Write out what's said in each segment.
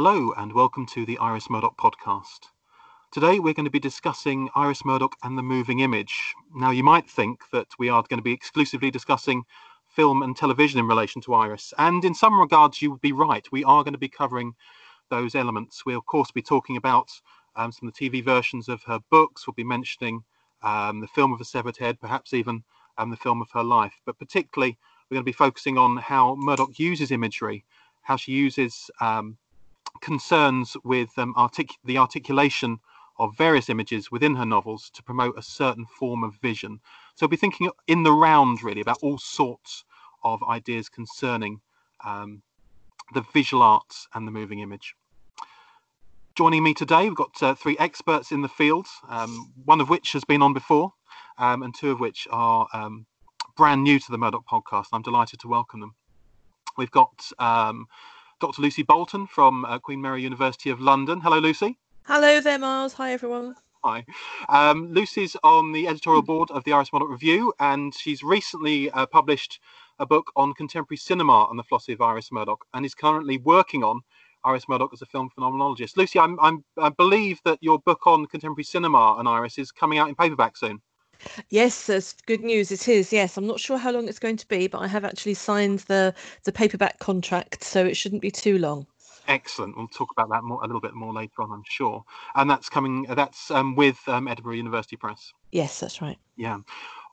Hello, and welcome to the Iris Murdoch podcast. Today, we're going to be discussing Iris Murdoch and the moving image. Now, you might think that we are going to be exclusively discussing film and television in relation to Iris, and in some regards, you would be right. We are going to be covering those elements. We'll, of course, be talking about um, some of the TV versions of her books, we'll be mentioning um, the film of a severed head, perhaps even um, the film of her life, but particularly, we're going to be focusing on how Murdoch uses imagery, how she uses um, concerns with um, artic- the articulation of various images within her novels to promote a certain form of vision. So we'll be thinking in the round really about all sorts of ideas concerning um, the visual arts and the moving image. Joining me today, we've got uh, three experts in the field, um, one of which has been on before, um, and two of which are um, brand new to the Murdoch podcast. I'm delighted to welcome them. We've got um, Dr. Lucy Bolton from uh, Queen Mary University of London. Hello, Lucy. Hello there, Miles. Hi, everyone. Hi. Um, Lucy's on the editorial board of the Iris Murdoch Review, and she's recently uh, published a book on contemporary cinema and the philosophy of Iris Murdoch, and is currently working on Iris Murdoch as a film phenomenologist. Lucy, I'm, I'm, i believe that your book on contemporary cinema and Iris is coming out in paperback soon. Yes, that's good news. It is. Yes, I'm not sure how long it's going to be, but I have actually signed the the paperback contract, so it shouldn't be too long. Excellent. We'll talk about that more a little bit more later on, I'm sure. And that's coming. That's um, with um, Edinburgh University Press. Yes, that's right. Yeah.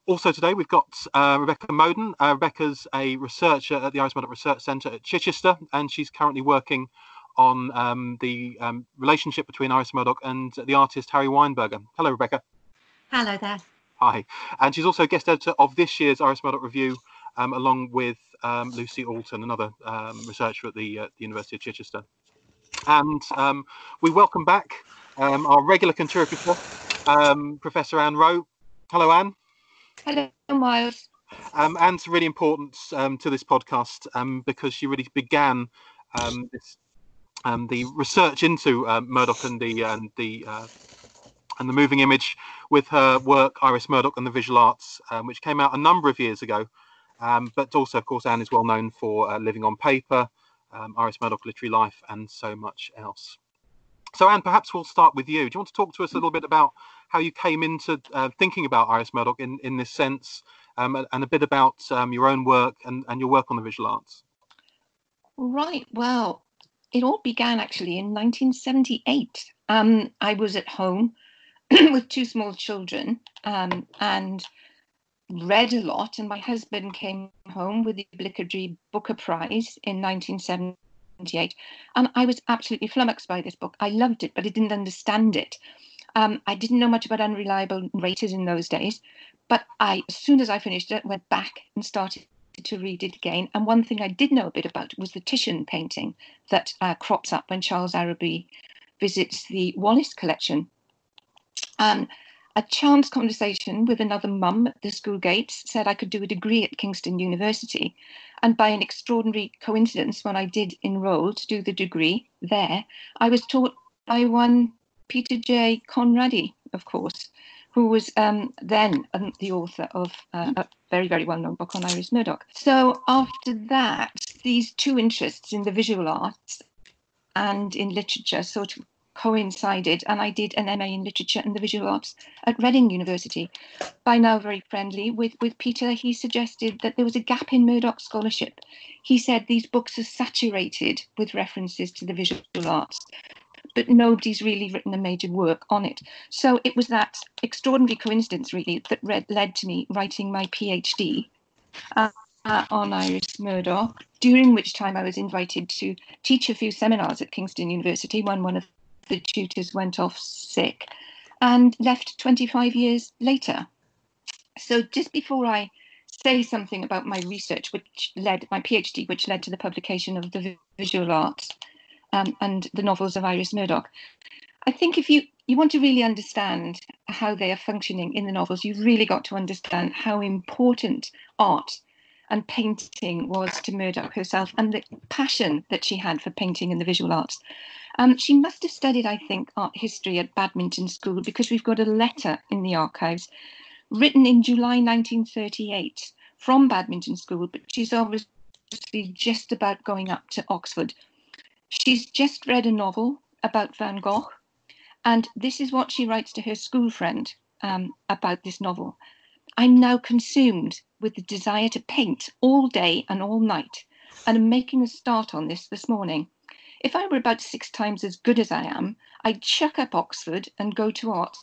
Also today we've got uh, Rebecca Moden. Uh, Rebecca's a researcher at the Iris Murdoch Research Centre at Chichester, and she's currently working on um, the um, relationship between Iris Murdoch and the artist Harry Weinberger. Hello, Rebecca. Hello there. Hi. And she's also guest editor of this year's Murdoch Review, um, along with um, Lucy Oulton, another um, researcher at the, uh, the, University of Chichester. And um, we welcome back um, our regular contributor, um, Professor Anne Rowe. Hello, Anne. Hello, Miles. Anne's really important to this podcast because she really began this, the research into uh, Murdoch and the, and the uh, and the moving image with her work Iris Murdoch and the Visual Arts, um, which came out a number of years ago. Um, but also, of course, Anne is well known for uh, Living on Paper, um, Iris Murdoch Literary Life, and so much else. So, Anne, perhaps we'll start with you. Do you want to talk to us a little bit about how you came into uh, thinking about Iris Murdoch in, in this sense, um, and a bit about um, your own work and, and your work on the visual arts? Right. Well, it all began actually in 1978. Um, I was at home with two small children um, and read a lot. And my husband came home with the obligatory Booker Prize in 1978. And I was absolutely flummoxed by this book. I loved it, but I didn't understand it. Um, I didn't know much about unreliable narrators in those days. But I, as soon as I finished it, went back and started to read it again. And one thing I did know a bit about was the Titian painting that uh, crops up when Charles Arrowby visits the Wallace collection um, a chance conversation with another mum at the school gates said I could do a degree at Kingston University. And by an extraordinary coincidence, when I did enroll to do the degree there, I was taught by one Peter J. Conradi, of course, who was um, then um, the author of uh, a very, very well known book on Iris Murdoch. So after that, these two interests in the visual arts and in literature sort of coincided and I did an MA in literature and the visual arts at Reading University. By now very friendly with, with Peter, he suggested that there was a gap in Murdoch scholarship. He said these books are saturated with references to the visual arts, but nobody's really written a major work on it. So it was that extraordinary coincidence really that read, led to me writing my PhD. Uh, on Iris Murdoch, during which time I was invited to teach a few seminars at Kingston University, one one of the tutors went off sick and left 25 years later. So just before I say something about my research, which led my PhD, which led to the publication of the visual arts um, and the novels of Iris Murdoch, I think if you you want to really understand how they are functioning in the novels, you've really got to understand how important art and painting was to Murdoch herself and the passion that she had for painting and the visual arts. Um, she must have studied, I think, art history at Badminton School because we've got a letter in the archives written in July 1938 from Badminton School, but she's obviously just about going up to Oxford. She's just read a novel about Van Gogh, and this is what she writes to her school friend um, about this novel. I'm now consumed with the desire to paint all day and all night, and am making a start on this this morning. If I were about six times as good as I am, I'd chuck up Oxford and go to art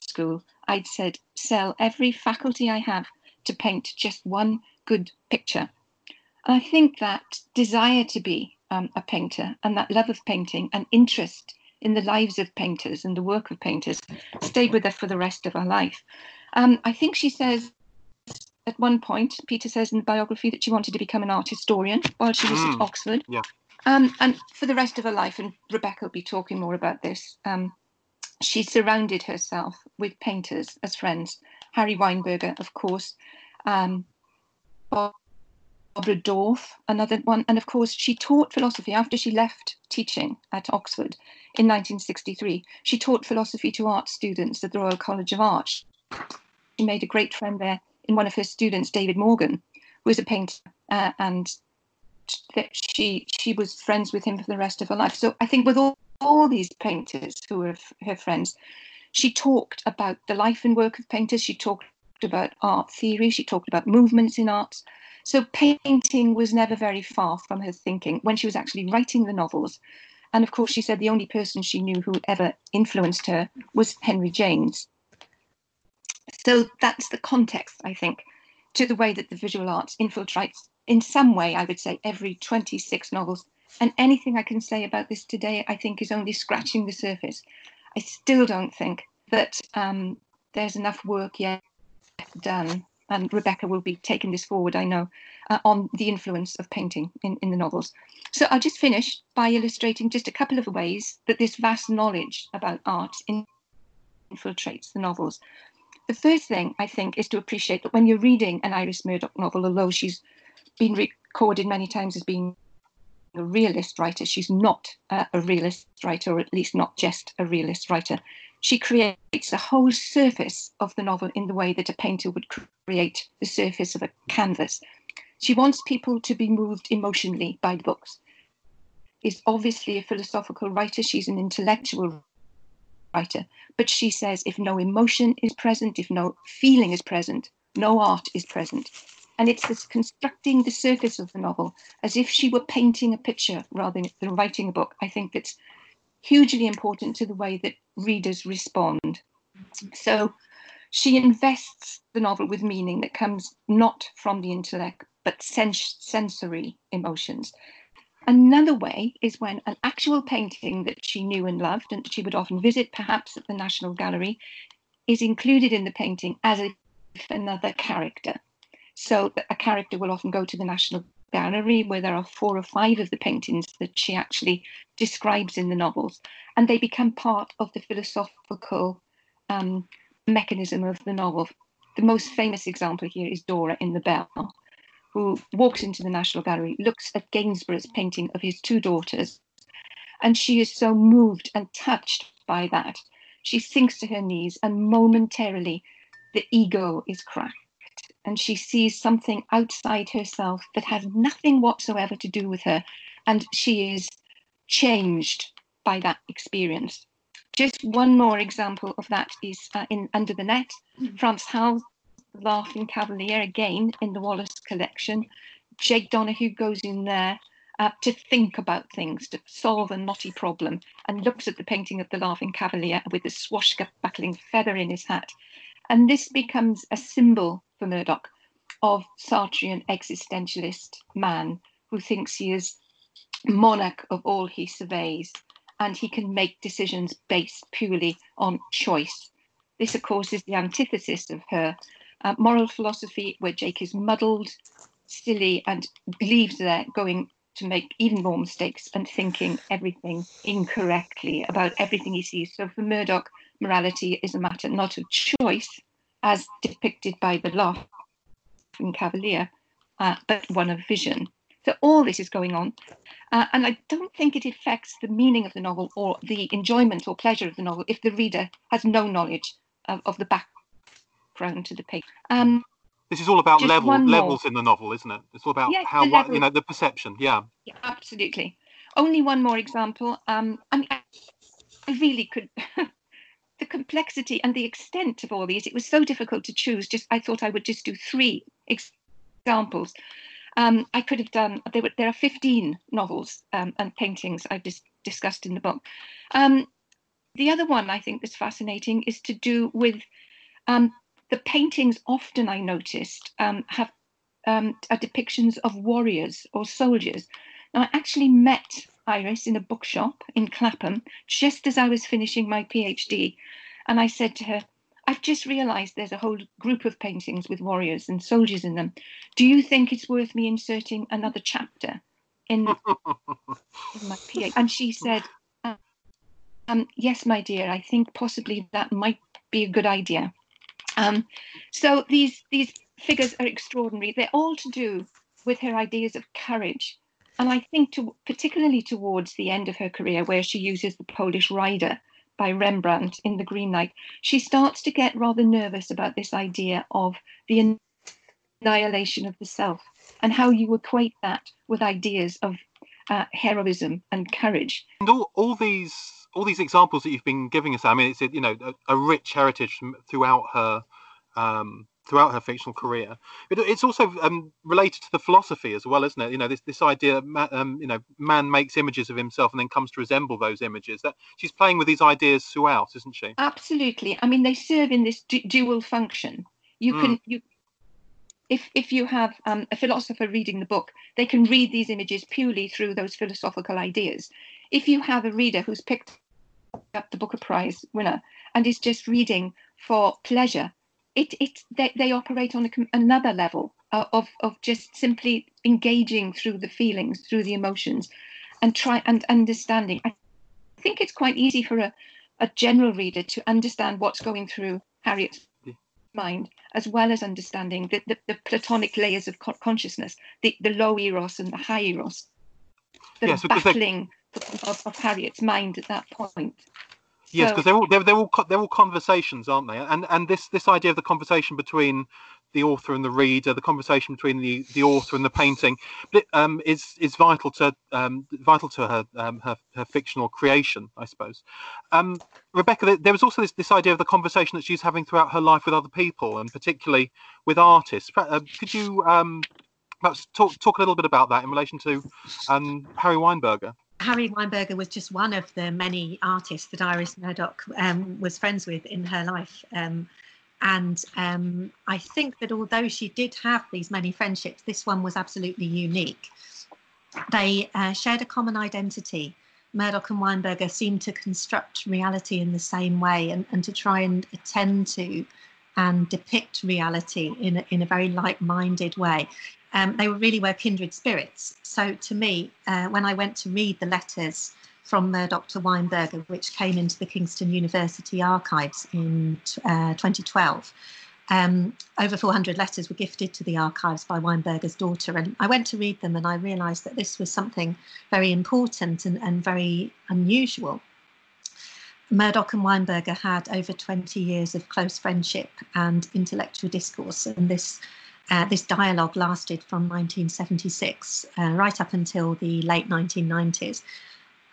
school. I'd said sell every faculty I have to paint just one good picture. And I think that desire to be um, a painter and that love of painting and interest in the lives of painters and the work of painters stayed with her for the rest of her life. Um, I think she says at one point, Peter says in the biography that she wanted to become an art historian while she was mm, at Oxford. Yeah. Um, and for the rest of her life, and Rebecca will be talking more about this, um, she surrounded herself with painters as friends. Harry Weinberger, of course, um, Barbara Dorff, another one. And of course, she taught philosophy after she left teaching at Oxford in 1963. She taught philosophy to art students at the Royal College of Art. She made a great friend there in one of her students, David Morgan, who is a painter, uh, and she she was friends with him for the rest of her life. So I think with all, all these painters who were her friends, she talked about the life and work of painters. She talked about art theory. She talked about movements in arts. So painting was never very far from her thinking when she was actually writing the novels. And of course, she said the only person she knew who ever influenced her was Henry James. So that's the context, I think, to the way that the visual arts infiltrates, in some way, I would say, every 26 novels. And anything I can say about this today, I think, is only scratching the surface. I still don't think that um, there's enough work yet done and Rebecca will be taking this forward, I know, uh, on the influence of painting in, in the novels. So I'll just finish by illustrating just a couple of ways that this vast knowledge about art infiltrates the novels. The first thing I think is to appreciate that when you're reading an Iris Murdoch novel, although she's been recorded many times as being a realist writer, she's not uh, a realist writer, or at least not just a realist writer she creates the whole surface of the novel in the way that a painter would create the surface of a canvas. She wants people to be moved emotionally by the books. Is obviously a philosophical writer, she's an intellectual writer, but she says if no emotion is present, if no feeling is present, no art is present. And it's this constructing the surface of the novel as if she were painting a picture rather than writing a book. I think that's hugely important to the way that readers respond. So she invests the novel with meaning that comes not from the intellect, but sens- sensory emotions. Another way is when an actual painting that she knew and loved, and she would often visit, perhaps at the National Gallery, is included in the painting as if another character. So a character will often go to the National gallery where there are four or five of the paintings that she actually describes in the novels, and they become part of the philosophical um, mechanism of the novel. The most famous example here is Dora in the Bell, who walks into the National Gallery, looks at Gainsborough's painting of his two daughters, and she is so moved and touched by that. She sinks to her knees, and momentarily the ego is cracked and she sees something outside herself that has nothing whatsoever to do with her. And she is changed by that experience. Just one more example of that is uh, in Under the Net, mm-hmm. Laughing Cavalier, again in the Wallace collection. Jake Donaghue goes in there uh, to think about things, to solve a knotty problem, and looks at the painting of the Laughing Cavalier with the swashbuckling feather in his hat. And this becomes a symbol for Murdoch of Sartrean existentialist man who thinks he is monarch of all he surveys and he can make decisions based purely on choice. This, of course, is the antithesis of her uh, moral philosophy, where Jake is muddled, silly, and leaves there going to make even more mistakes and thinking everything incorrectly about everything he sees. So for Murdoch, morality is a matter not of choice, as depicted by the Laughing Cavalier, uh, but one of vision. So all this is going on. Uh, and I don't think it affects the meaning of the novel or the enjoyment or pleasure of the novel if the reader has no knowledge of, of the background to the page. Um, this is all about level, levels in the novel, isn't it? It's all about how, what, you know, the perception. Yeah. yeah. Absolutely. only one more example. Um, I mean, I really could. the complexity and the extent of all these, it was so difficult to choose. Just I thought I would just do three examples. Um, I could have done. There were there are 15 novels um, and paintings I've just discussed in the book. Um, the other one I think that's fascinating is to do with um, the paintings. Often I noticed um, have um, are depictions of warriors or soldiers. Now I actually met Iris in a bookshop in Clapham just as I was finishing my PhD, and I said to her, I've just realized there's a whole group of paintings with warriors and soldiers in them. Do you think it's worth me inserting another chapter in, in my PhD? And she said, um, yes, my dear, I think possibly that might be a good idea. Um, so these these figures are extraordinary. They're all to do with her ideas of courage. And I think to, particularly towards the end of her career, where she uses the Polish rider by Rembrandt in The Green Knight, she starts to get rather nervous about this idea of the annihilation of the self and how you equate that with ideas of uh, heroism and courage. And all, all these all these examples that you've been giving us, I mean, it's you know a, a rich heritage throughout her um, throughout her fictional career. It, it's also um, related to the philosophy as well, isn't it? You know, this this idea, um, you know, man makes images of himself and then comes to resemble those images. That she's playing with these ideas throughout, isn't she? Absolutely. I mean, they serve in this du- dual function. You mm. can you if if you have um, a philosopher reading the book, they can read these images purely through those philosophical ideas. If you have a reader who's picked up the Booker Prize winner and is just reading for pleasure, it it they, they operate on a, another level uh, of of just simply engaging through the feelings, through the emotions, and try and understanding. I think it's quite easy for a a general reader to understand what's going through Harriet's mind, as well as understanding the, the, the platonic layers of co- consciousness, the, the low eros and the high eros, the yes, battling of, of, Harriet's mind at that point. Yes, because so, they're all they're, they're all they're all conversations, aren't they? And and this this idea of the conversation between the author and the reader, the conversation between the, the author and the painting, um, is is vital to um, vital to her, um, her her fictional creation, I suppose. Um, Rebecca, there was also this, this idea of the conversation that she's having throughout her life with other people, and particularly with artists. Uh, could you um, perhaps talk talk a little bit about that in relation to um, Harry Weinberger? Harry Weinberger was just one of the many artists that Iris Murdoch um, was friends with in her life. Um, and um, I think that although she did have these many friendships, this one was absolutely unique. They uh, shared a common identity. Murdoch and Weinberger seemed to construct reality in the same way and, and to try and attend to and depict reality in a, in a very like-minded way. Um, they were really were kindred spirits. So to me, uh, when I went to read the letters from to Weinberger, which came into the Kingston University archives in uh, 2012. Um, over 400 letters were gifted to the archives by Weinberger's daughter. And I went to read them and I realised that this was something very important and, and very unusual. Murdoch and Weinberger had over 20 years of close friendship and intellectual discourse, and this uh, this dialogue lasted from 1976 uh, right up until the late 1990s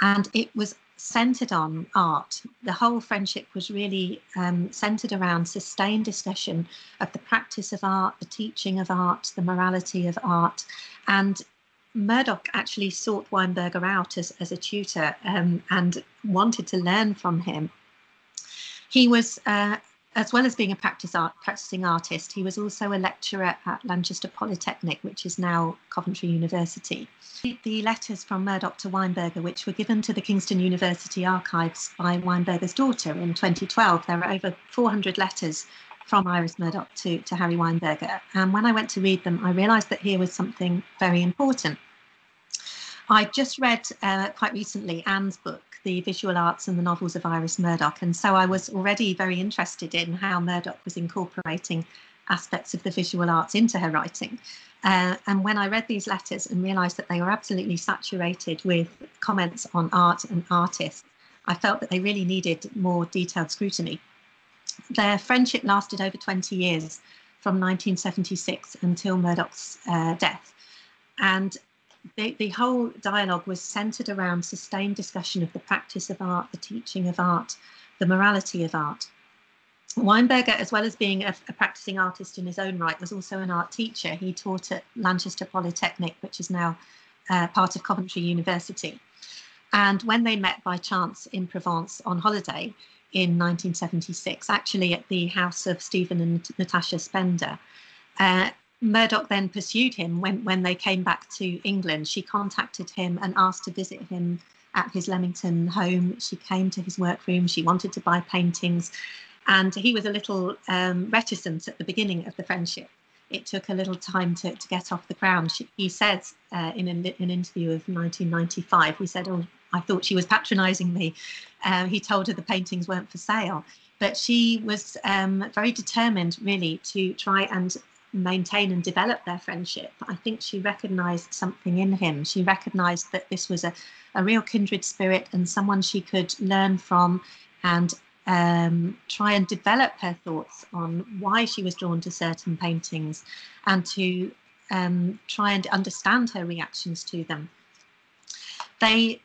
and it was centered on art. The whole friendship was really um, centered around sustained discussion of the practice of art, the teaching of art, the morality of art. And Murdoch actually sought Weinberger out as, as a tutor um, and wanted to learn from him. He was uh, as well as being a practice art, practicing artist, he was also a lecturer at Lanchester Polytechnic, which is now Coventry University. The letters from Murdoch to Weinberger, which were given to the Kingston University archives by Weinberger's daughter in 2012, there were over 400 letters from Iris Murdoch to, to Harry Weinberger. And when I went to read them, I realised that here was something very important. I just read uh, quite recently Anne's book, The Visual Arts and the Novels of Iris Murdoch. And so I was already very interested in how Murdoch was incorporating aspects of the visual arts into her writing. Uh, and when I read these letters and realised that they were absolutely saturated with comments on art and artists, I felt that they really needed more detailed scrutiny. Their friendship lasted over 20 years, from 1976 until Murdoch's uh, death. And the, the whole dialogue was centered around sustained discussion of the practice of art, the teaching of art, the morality of art. Weinberger, as well as being a, a, practicing artist in his own right, was also an art teacher. He taught at Lanchester Polytechnic, which is now uh, part of Coventry University. And when they met by chance in Provence on holiday in 1976, actually at the house of Stephen and Natasha Spender, uh, Murdoch then pursued him when, when they came back to England. She contacted him and asked to visit him at his Leamington home. She came to his workroom. She wanted to buy paintings. And he was a little um, reticent at the beginning of the friendship. It took a little time to, to get off the ground. She, he said uh, in an, an interview of 1995, he said, Oh, I thought she was patronizing me. Uh, he told her the paintings weren't for sale. But she was um, very determined, really, to try and maintain and develop their friendship. I think she recognized something in him. She recognized that this was a, a real kindred spirit and someone she could learn from and um, try and develop her thoughts on why she was drawn to certain paintings and to um, try and understand her reactions to them. They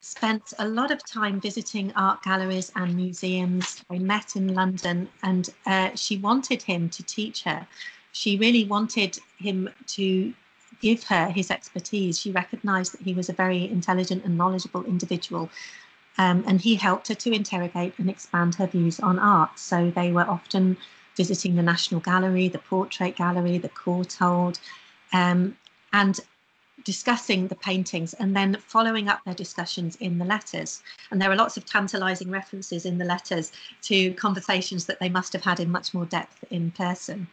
spent a lot of time visiting art galleries and museums. They met in London and uh, she wanted him to teach her. She really wanted him to give her his expertise. She recognized that he was a very intelligent and knowledgeable individual um, and he helped her to interrogate and expand her views on art. So they were often visiting the National Gallery, the Portrait Gallery, the Courtauld, um, and discussing the paintings and then following up their discussions in the letters. And there are lots of tantalizing references in the letters to conversations that they must have had in much more depth in person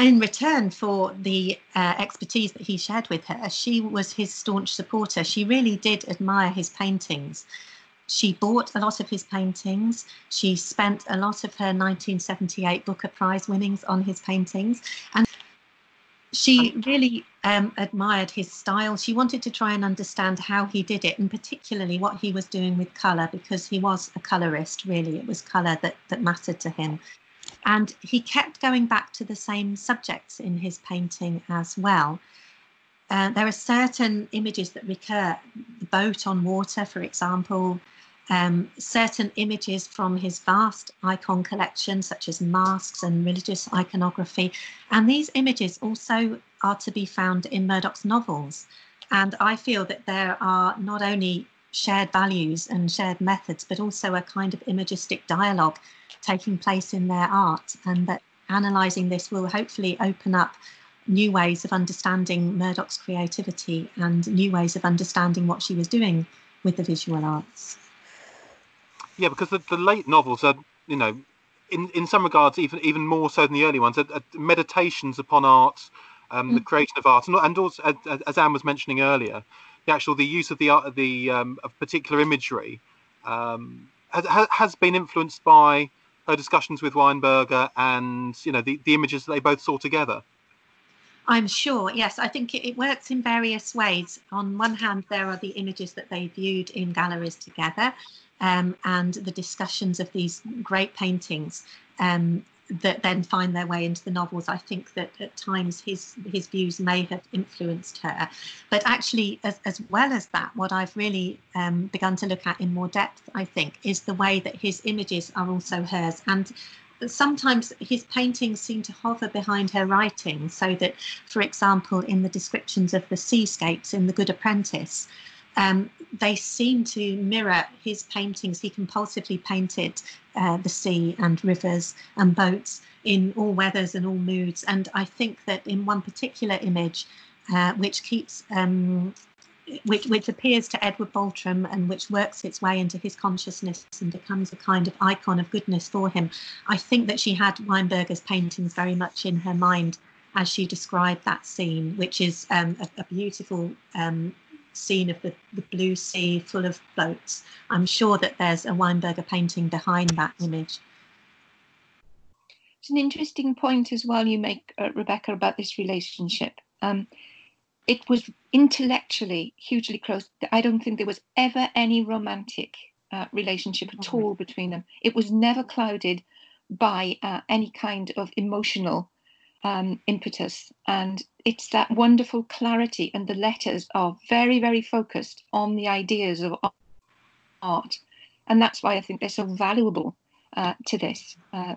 in return for the uh, expertise that he shared with her, she was his staunch supporter. She really did admire his paintings. She bought a lot of his paintings. She spent a lot of her 1978 Booker Prize winnings on his paintings. And she really um, admired his style. She wanted to try and understand how he did it, and particularly what he was doing with colour, because he was a colourist, really. It was colour that, that mattered to him. And he kept going back to the same subjects in his painting as well. Uh, there are certain images that recur, the boat on water, for example, um, certain images from his vast icon collection, such as masks and religious iconography. And these images also are to be found in Murdoch's novels. And I feel that there are not only shared values and shared methods, but also a kind of imagistic dialogue taking place in their art, and that analysing this will hopefully open up new ways of understanding Murdoch's creativity and new ways of understanding what she was doing with the visual arts. Yeah, because the, the late novels are, you know, in, in some regards, even even more so than the early ones, are, are meditations upon art, um, mm. the creation of art, and, and also, as, as Anne was mentioning earlier, the actual the use of the art, of the um, of particular imagery um, has, has been influenced by her discussions with Weinberger and you know the, the images that they both saw together. I'm sure, yes. I think it, it, works in various ways. On one hand, there are the images that they viewed in galleries together um, and the discussions of these great paintings. Um, that then find their way into the novels. I think that at times his his views may have influenced her, but actually, as as well as that, what I've really um, begun to look at in more depth, I think, is the way that his images are also hers and. Sometimes his paintings seem to hover behind her writing, so that, for example, in the descriptions of the seascapes in The Good Apprentice, um, they seem to mirror his paintings. He compulsively painted uh, the sea and rivers and boats in all weathers and all moods. And I think that in one particular image, uh, which keeps um, which, which appears to Edward Baltram and which works its way into his consciousness and becomes a kind of icon of goodness for him. I think that she had Weinberger's paintings very much in her mind as she described that scene, which is um, a, a, beautiful um, scene of the, the blue sea full of boats. I'm sure that there's a Weinberger painting behind that image. It's an interesting point as well you make, uh, Rebecca, about this relationship. Um, it was intellectually hugely close. I don't think there was ever any romantic uh, relationship at mm-hmm. all between them. It was never clouded by uh, any kind of emotional um, impetus. And it's that wonderful clarity, and the letters are very, very focused on the ideas of art. And that's why I think they're so valuable uh, to this. Uh.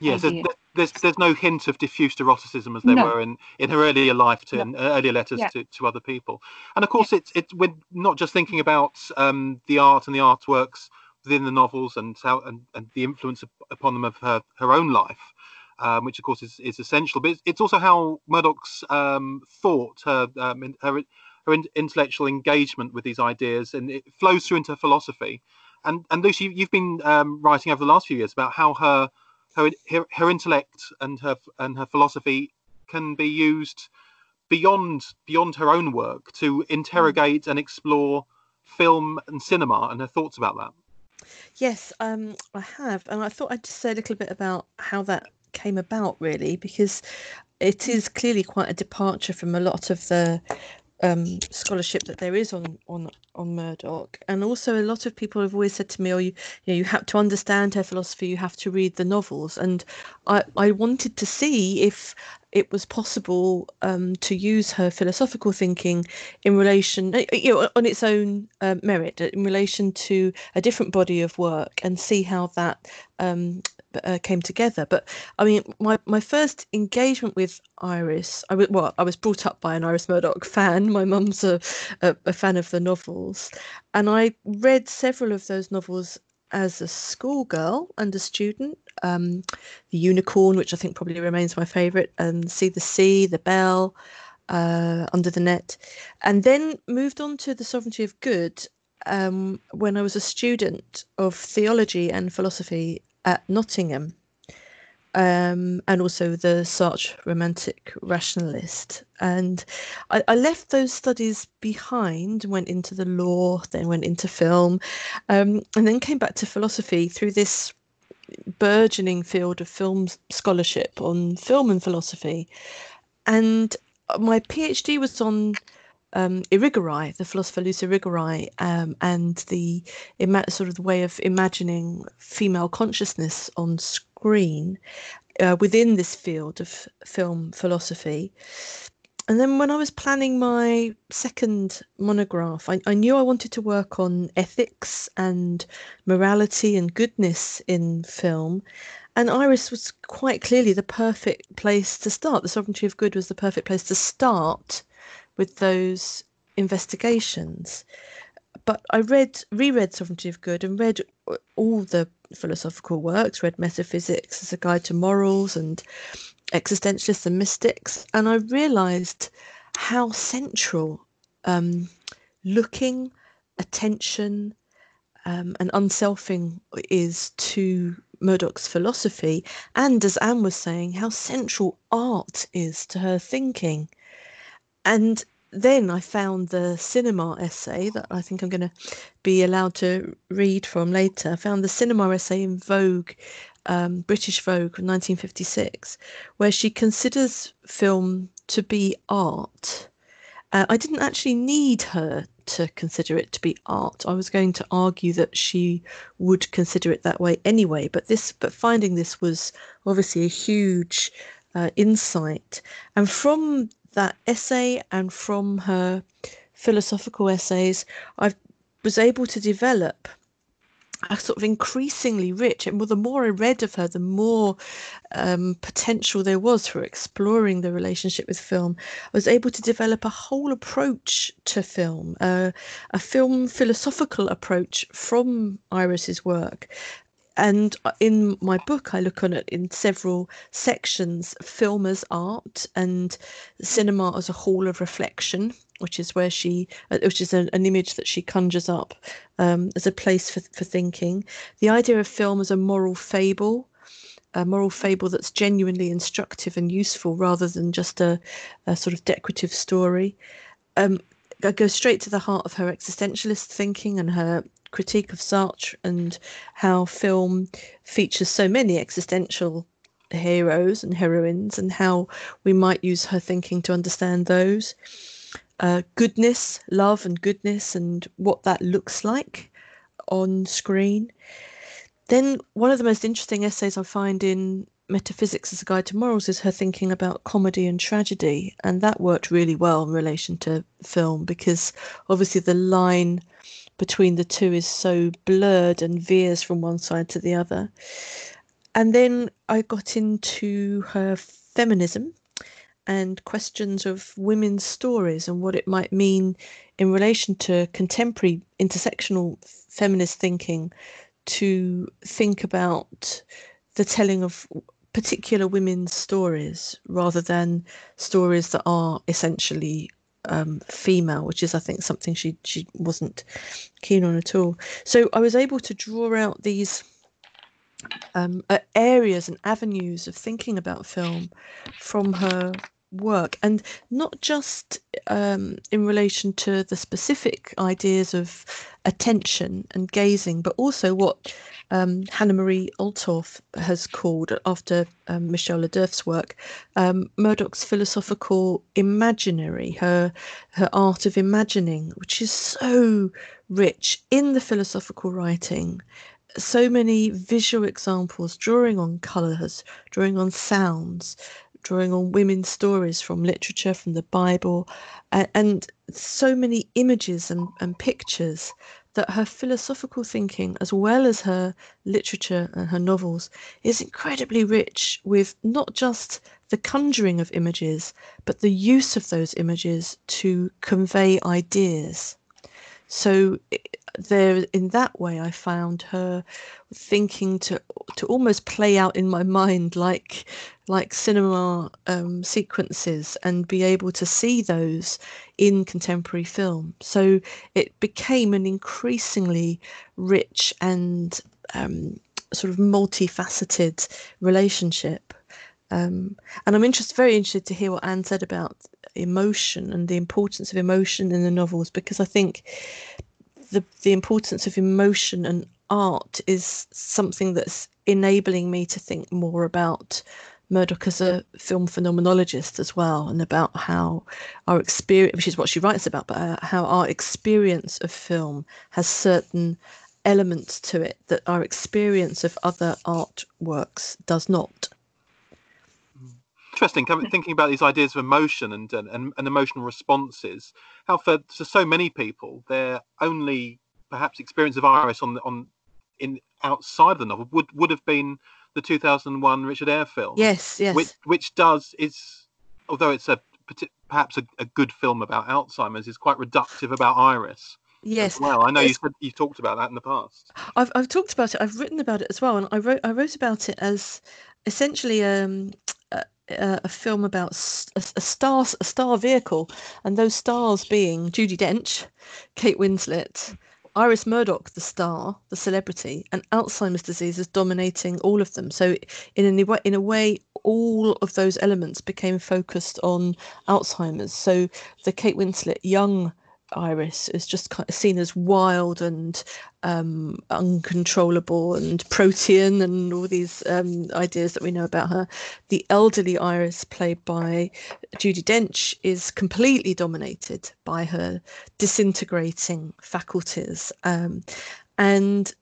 Yes, there's, there's, there's no hint of diffused eroticism as there no. were in, in her earlier life to no. earlier letters yeah. to, to other people. And of course, yeah. it's it's we're not just thinking about um, the art and the artworks within the novels and how and, and the influence upon them of her her own life, um, which of course is, is essential. But it's, it's also how Murdoch's um, thought, her um, her her intellectual engagement with these ideas, and it flows through into her philosophy. And and Lucy, you've been um, writing over the last few years about how her her, her, her intellect and her and her philosophy can be used beyond beyond her own work to interrogate and explore film and cinema and her thoughts about that. Yes, um, I have, and I thought I'd just say a little bit about how that came about, really, because it is clearly quite a departure from a lot of the um, scholarship that there is on on on Murdoch, and also a lot of people have always said to me, "Oh, you you, know, you have to understand her philosophy. You have to read the novels." And I I wanted to see if it was possible um, to use her philosophical thinking in relation, uh, you know, on its own uh, merit, in relation to a different body of work, and see how that um, uh, came together. But I mean, my, my first engagement with Iris, I was well, I was brought up by an Iris Murdoch fan. My mum's a, a, a fan of the novels, and I read several of those novels as a schoolgirl and a student. Um, the Unicorn, which I think probably remains my favourite, and See the Sea, The Bell, uh, Under the Net, and then moved on to The Sovereignty of Good um, when I was a student of theology and philosophy at Nottingham, um, and also the Sartre Romantic Rationalist. And I, I, left those studies behind, went into the law, then went into film, um, and then came back to philosophy through this burgeoning field of film scholarship on film and philosophy. And my PhD was on um, Irigaray, the philosopher Luce Irigaray, um, and the ima- sort of the way of imagining female consciousness on screen uh, within this field of film philosophy. And then when I was planning my second monograph, I, I knew I wanted to work on ethics and morality and goodness in film. And Iris was quite clearly the perfect place to start. The Sovereignty of Good was the perfect place to start with those investigations. But I read, reread Sovereignty of Good and read all the philosophical works, read Metaphysics as a Guide to Morals and Existentialists and Mystics, and I realized how central um, looking, attention, um, and unselfing is to Murdoch's philosophy, and as Anne was saying, how central art is to her thinking. And then I found the cinema essay that I think I'm going to be allowed to read from later. I found the cinema essay in Vogue, um, British Vogue, 1956, where she considers film to be art. Uh, I didn't actually need her to consider it to be art. I was going to argue that she would consider it that way anyway, but this, but finding this was obviously a huge uh, insight. And from that essay and from her philosophical essays, I was able to develop a sort of increasingly rich and well, the more I read of her, the more um, potential there was for exploring the relationship with film. I was able to develop a whole approach to film, uh, a film philosophical approach from Iris's work, and in my book, I look on it in several sections film as art and cinema as a hall of reflection, which is where she, uh, which is an, an image that she conjures up um, as a place for, for thinking. The idea of film as a moral fable, a moral fable that's genuinely instructive and useful rather than just a, a sort of decorative story. Um, I go straight to the heart of her existentialist thinking and her critique of Sartre and how film features so many existential heroes and heroines and how we might use her thinking to understand those. Uh, goodness, love, and goodness, and what that looks like on screen. Then, one of the most interesting essays I find in Metaphysics as a Guide to Morals is her thinking about comedy and tragedy. And that worked really well in relation to film because obviously the line between the two is so blurred and veers from one side to the other. And then I got into her feminism and questions of women's stories and what it might mean in relation to contemporary intersectional feminist thinking to think about the telling of particular women's stories rather than stories that are essentially um, female, which is, I think, something she she wasn't keen on at all. So I was able to draw out these um, uh, areas and avenues of thinking about film from her work, and not just um, in relation to the specific ideas of attention and gazing, but also what um, Hannah Marije Altorf has called, after um, Le Doeuff's work, um, Murdoch's philosophical imaginary, her her art of imagining, which is so rich in the philosophical writing. So many visual examples, drawing on colours, drawing on sounds, drawing on women's stories from literature, from the Bible, and, so many images and, and pictures that her philosophical thinking, as well as her literature and her novels, is incredibly rich with not just the conjuring of images, but the use of those images to convey ideas. So there, in that way, I found her thinking to to almost play out in my mind like like cinema um, sequences and be able to see those in contemporary film. So it became an increasingly rich and um, sort of multifaceted relationship. Um, and I'm interested, very interested to hear what Anne said about emotion and the importance of emotion in the novels because I think the the importance of emotion and art is something that's enabling me to think more about Murdoch as a film phenomenologist as well, and about how our experience, which is what she writes about, but uh, how our experience of film has certain elements to it that our experience of other artworks does not. Interesting, thinking about these ideas of emotion and, and, and emotional responses. How for, for so many people, their only perhaps experience of Iris on on in outside of the novel would would have been the 2001 Richard Eyre film. Yes, yes. Which which does is although it's a perhaps a, a good film about Alzheimer's, is quite reductive about Iris. Yes. Well, I know you said you talked about that in the past. I've I've talked about it. I've written about it as well, and I wrote I wrote about it as essentially um, a, a film about a, a star a star vehicle, and those stars being Judi Dench, Kate Winslet, Iris Murdoch, the star, the celebrity, and Alzheimer's disease is dominating all of them. So, in a in a way, all of those elements became focused on Alzheimer's. So, the Kate Winslet young Iris is just kind of seen as wild and um, uncontrollable and protean and all these um, ideas that we know about her. The elderly Iris, played by Judi Dench, is completely dominated by her disintegrating faculties. Um, and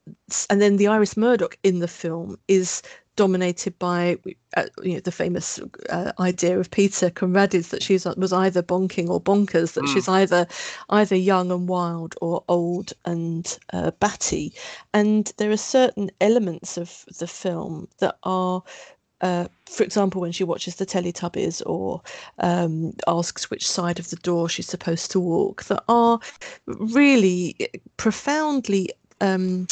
and then the Iris Murdoch in the film is dominated by uh, you know, the famous uh, idea of Peter Conradi's that she was either bonking or bonkers, that mm. she's either either young and wild or old and uh, batty. And there are certain elements of the film that are uh, for example, when she watches the Teletubbies or um, asks which side of the door she's supposed to walk, that are really profoundly um,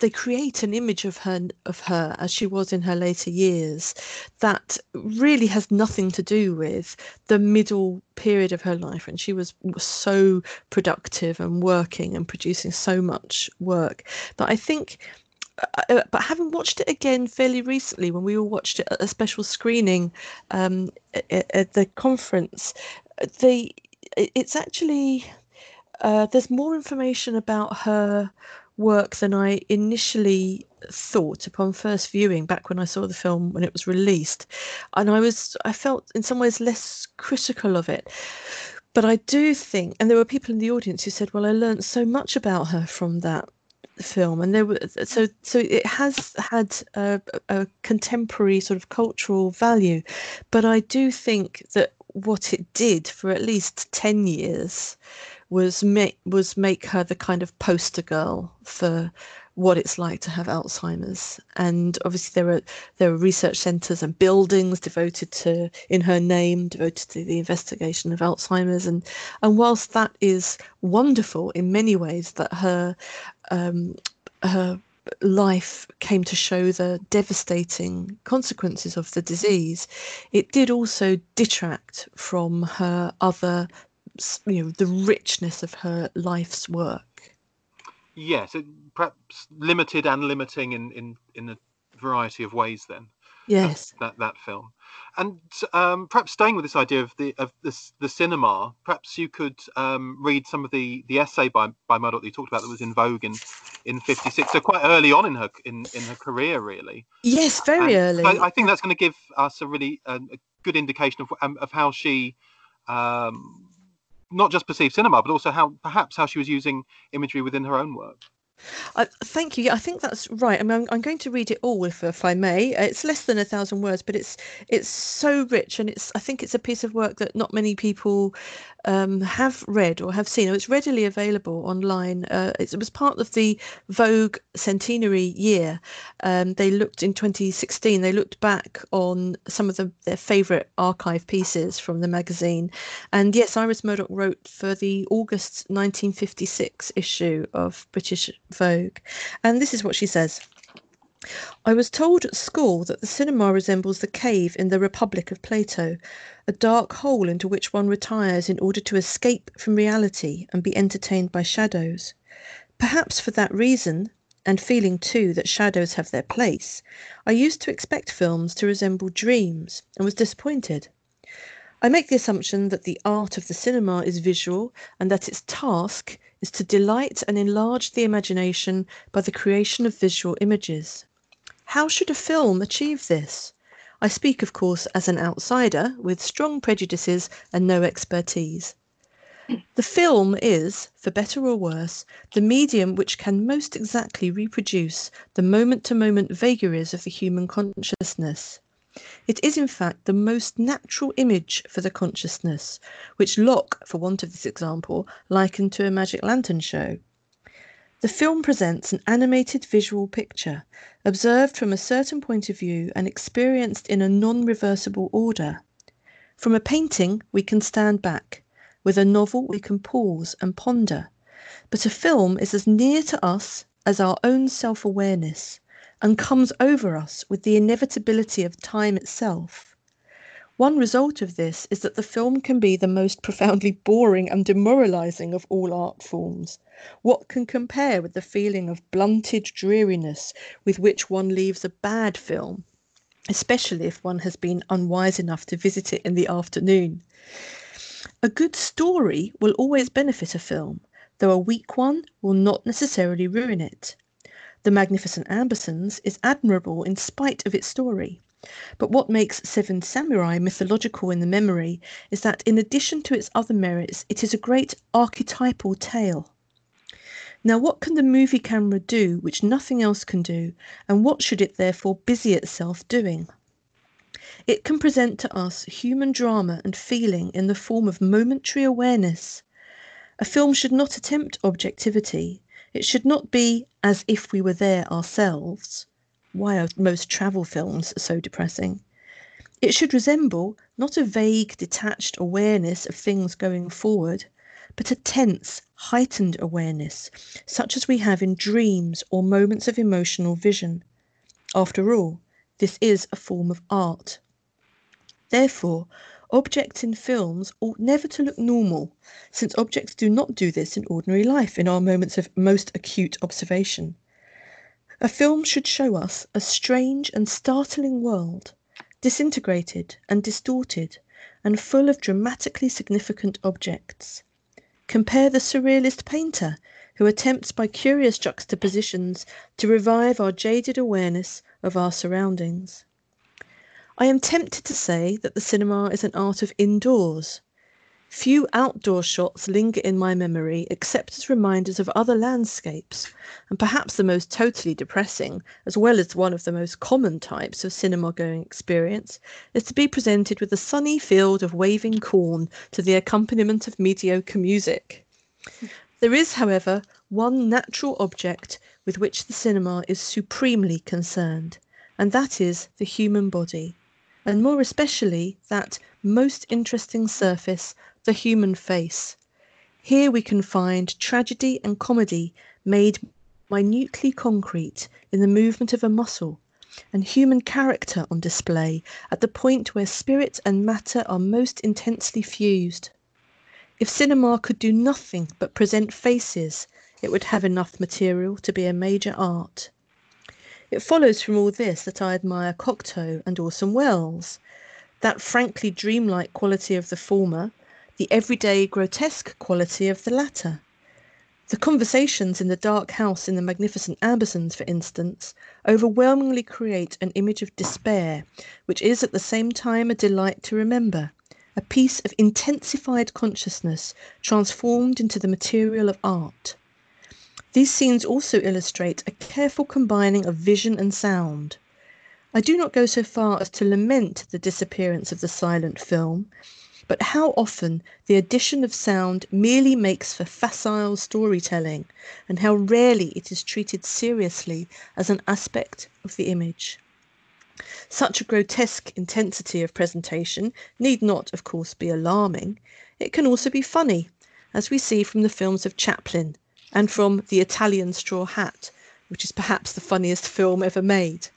they create an image of her of her as she was in her later years that really has nothing to do with the middle period of her life when she was, was so productive and working and producing so much work. That I think uh, uh but having watched it again fairly recently when we all watched it at a special screening um, at, at, the conference, they it's actually uh, there's more information about her work than I initially thought upon first viewing back when I saw the film when it was released. And I was I felt in some ways less critical of it. But I do think and there were people in the audience who said, Well, I learned so much about her from that film, and there were so so it has had a, a contemporary sort of cultural value, but I do think that what it did for at least ten years was make was make her the kind of poster girl for what it's like to have Alzheimer's. And obviously there are there are research centres and buildings devoted to in her name, devoted to the investigation of Alzheimer's. And and whilst that is wonderful in many ways, that her um, her life came to show the devastating consequences of the disease, it did also detract from her other, you know, the richness of her life's work. Yes, it, perhaps limited and limiting in in in a variety of ways. Then yes, that that film, and um, perhaps staying with this idea of the of this the cinema, perhaps you could um, read some of the the essay by by Murdoch that you talked about that was in Vogue in in '56. So quite early on in her in in her career, really. Yes, very and early. I, I, think that's going to give us a really a good indication of um, of how she. Um, not just perceived cinema, but also how perhaps how she was using imagery within her own work. Uh, thank you. Yeah, I think that's right. I mean, I'm, I'm, going to read it all, if, if I may. It's less than a thousand words, but it's it's so rich, and it's I think it's a piece of work that not many people um, have read or have seen. It's readily available online. Uh, it was part of the Vogue centenary year. Um, they looked in 2016. They looked back on some of the, their favourite archive pieces from the magazine, and yes, Iris Murdoch wrote for the August 1956 issue of British Vogue, and this is what she says. I was told at school that the cinema resembles the cave in the Republic of Plato, a dark hole into which one retires in order to escape from reality and be entertained by shadows. Perhaps for that reason, and feeling too that shadows have their place, I used to expect films to resemble dreams and was disappointed. I make the assumption that the art of the cinema is visual and that its task is to delight and enlarge the imagination by the creation of visual images. How should a film achieve this? I speak, of course, as an outsider with strong prejudices and no expertise. The film is, for better or worse, the medium which can most exactly reproduce the moment to moment vagaries of the human consciousness. It is, in fact, the most natural image for the consciousness, which Locke, for want of this example, likened to a magic lantern show. The film presents an animated visual picture, observed from a certain point of view and experienced in a non reversible order. From a painting we can stand back, with a novel we can pause and ponder, but a film is as near to us as our own self awareness, and comes over us with the inevitability of time itself. One result of this is that the film can be the most profoundly boring and demoralizing of all art forms. What can compare with the feeling of blunted dreariness with which one leaves a bad film, especially if one has been unwise enough to visit it in the afternoon? A good story will always benefit a film, though a weak one will not necessarily ruin it. The Magnificent Ambersons is admirable in spite of its story. But what makes Seven Samurai mythological in the memory is that, in addition to its other merits, it is a great archetypal tale. Now, what can the movie camera do which nothing else can do, and what should it therefore busy itself doing? It can present to us human drama and feeling in the form of momentary awareness. A film should not attempt objectivity. It should not be as if we were there ourselves. Why are most travel films so depressing? It should resemble not a vague, detached awareness of things going forward, but a tense, heightened awareness, such as we have in dreams or moments of emotional vision. After all, this is a form of art. Therefore, objects in films ought never to look normal, since objects do not do this in ordinary life in our moments of most acute observation. A film should show us a strange and startling world, disintegrated and distorted, and full of dramatically significant objects. Compare the surrealist painter, who attempts by curious juxtapositions to revive our jaded awareness of our surroundings. I am tempted to say that the cinema is an art of indoors. Few outdoor shots linger in my memory except as reminders of other landscapes, and perhaps the most totally depressing, as well as one of the most common types of cinema going experience, is to be presented with a sunny field of waving corn to the accompaniment of mediocre music. There is, however, one natural object with which the cinema is supremely concerned, and that is the human body, and more especially that most interesting surface the human face. Here we can find tragedy and comedy made minutely concrete in the movement of a muscle, and human character on display at the point where spirit and matter are most intensely fused. If cinema could do nothing but present faces, it would have enough material to be a major art. It follows from all this that I admire Cocteau and Orson Welles. That frankly dreamlike quality of the former the everyday grotesque quality of the latter. The conversations in the dark house in the magnificent Ambersons, for instance, overwhelmingly create an image of despair, which is at the same time a delight to remember, a piece of intensified consciousness transformed into the material of art. These scenes also illustrate a careful combining of vision and sound. I do not go so far as to lament the disappearance of the silent film, but how often the addition of sound merely makes for facile storytelling, and how rarely it is treated seriously as an aspect of the image. Such a grotesque intensity of presentation need not, of course, be alarming. It can also be funny, as we see from the films of Chaplin and from The Italian Straw Hat, which is perhaps the funniest film ever made.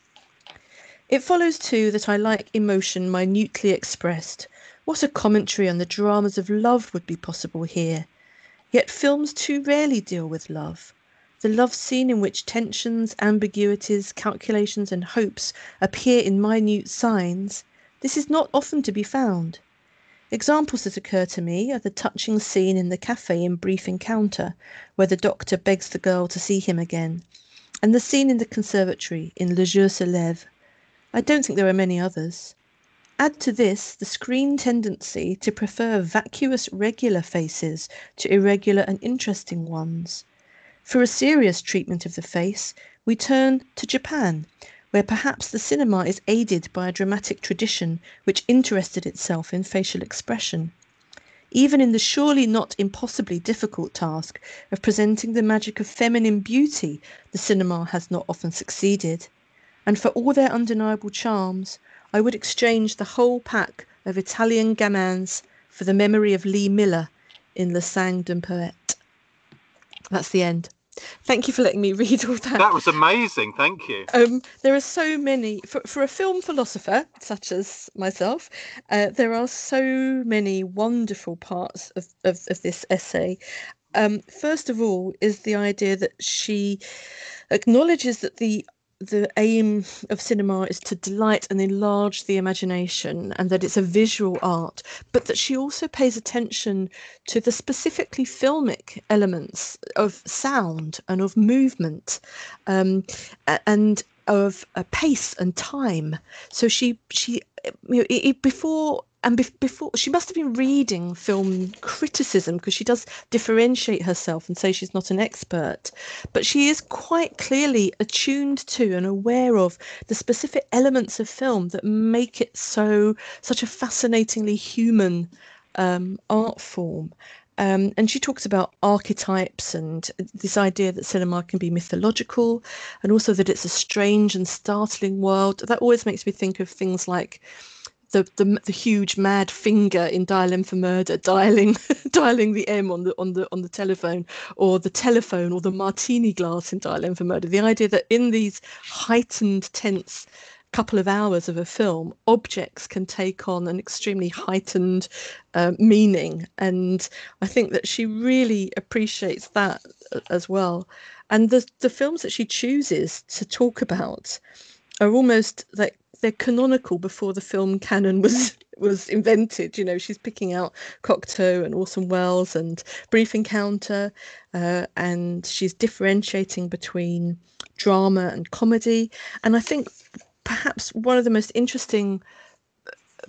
It follows, too, that I like emotion minutely expressed, what a commentary on the dramas of love would be possible here! Yet films too rarely deal with love. The love scene in which tensions, ambiguities, calculations, and hopes appear in minute signs, this is not often to be found. Examples that occur to me are the touching scene in the cafe in Brief Encounter, where the doctor begs the girl to see him again, and the scene in the conservatory in Le Jour se lève. I don't think there are many others. Add to this the screen tendency to prefer vacuous regular faces to irregular and interesting ones. For a serious treatment of the face, we turn to Japan, where perhaps the cinema is aided by a dramatic tradition which interested itself in facial expression. Even in the surely not impossibly difficult task of presenting the magic of feminine beauty, the cinema has not often succeeded. And for all their undeniable charms, I would exchange the whole pack of Italian gamins for the memory of Lee Miller in Le Sang d'un Poète. That's the end. Thank you for letting me read all that. That was amazing. Thank you. Um, there are so many, for, for a film philosopher such as myself, uh, there are so many wonderful parts of, of, of this essay. Um, first of all, is the idea that she acknowledges that the the aim of cinema is to delight and enlarge the imagination and that it's a visual art, but that she also pays attention to the specifically filmic elements of sound and of movement um, and of pace and time. So she she you know, it, before and be- before she must have been reading film criticism because she does differentiate herself and say she's not an expert. But she is quite clearly attuned to and aware of the specific elements of film that make it so such a fascinatingly human um, art form. Um, and she talks about archetypes and this idea that cinema can be mythological and also that it's a strange and startling world. That always makes me think of things like the, the the huge mad finger in Dial M for Murder dialing dialing the M on the on the on the telephone or the telephone or the martini glass in Dial M for Murder. The idea that in these heightened tense couple of hours of a film, objects can take on an extremely heightened uh, meaning, and I think that she really appreciates that as well. And the the films that she chooses to talk about are almost like they're canonical before the film canon was was invented. You know, she's picking out Cocteau and Orson Welles and Brief Encounter, uh, and she's differentiating between drama and comedy. And I think perhaps one of the most interesting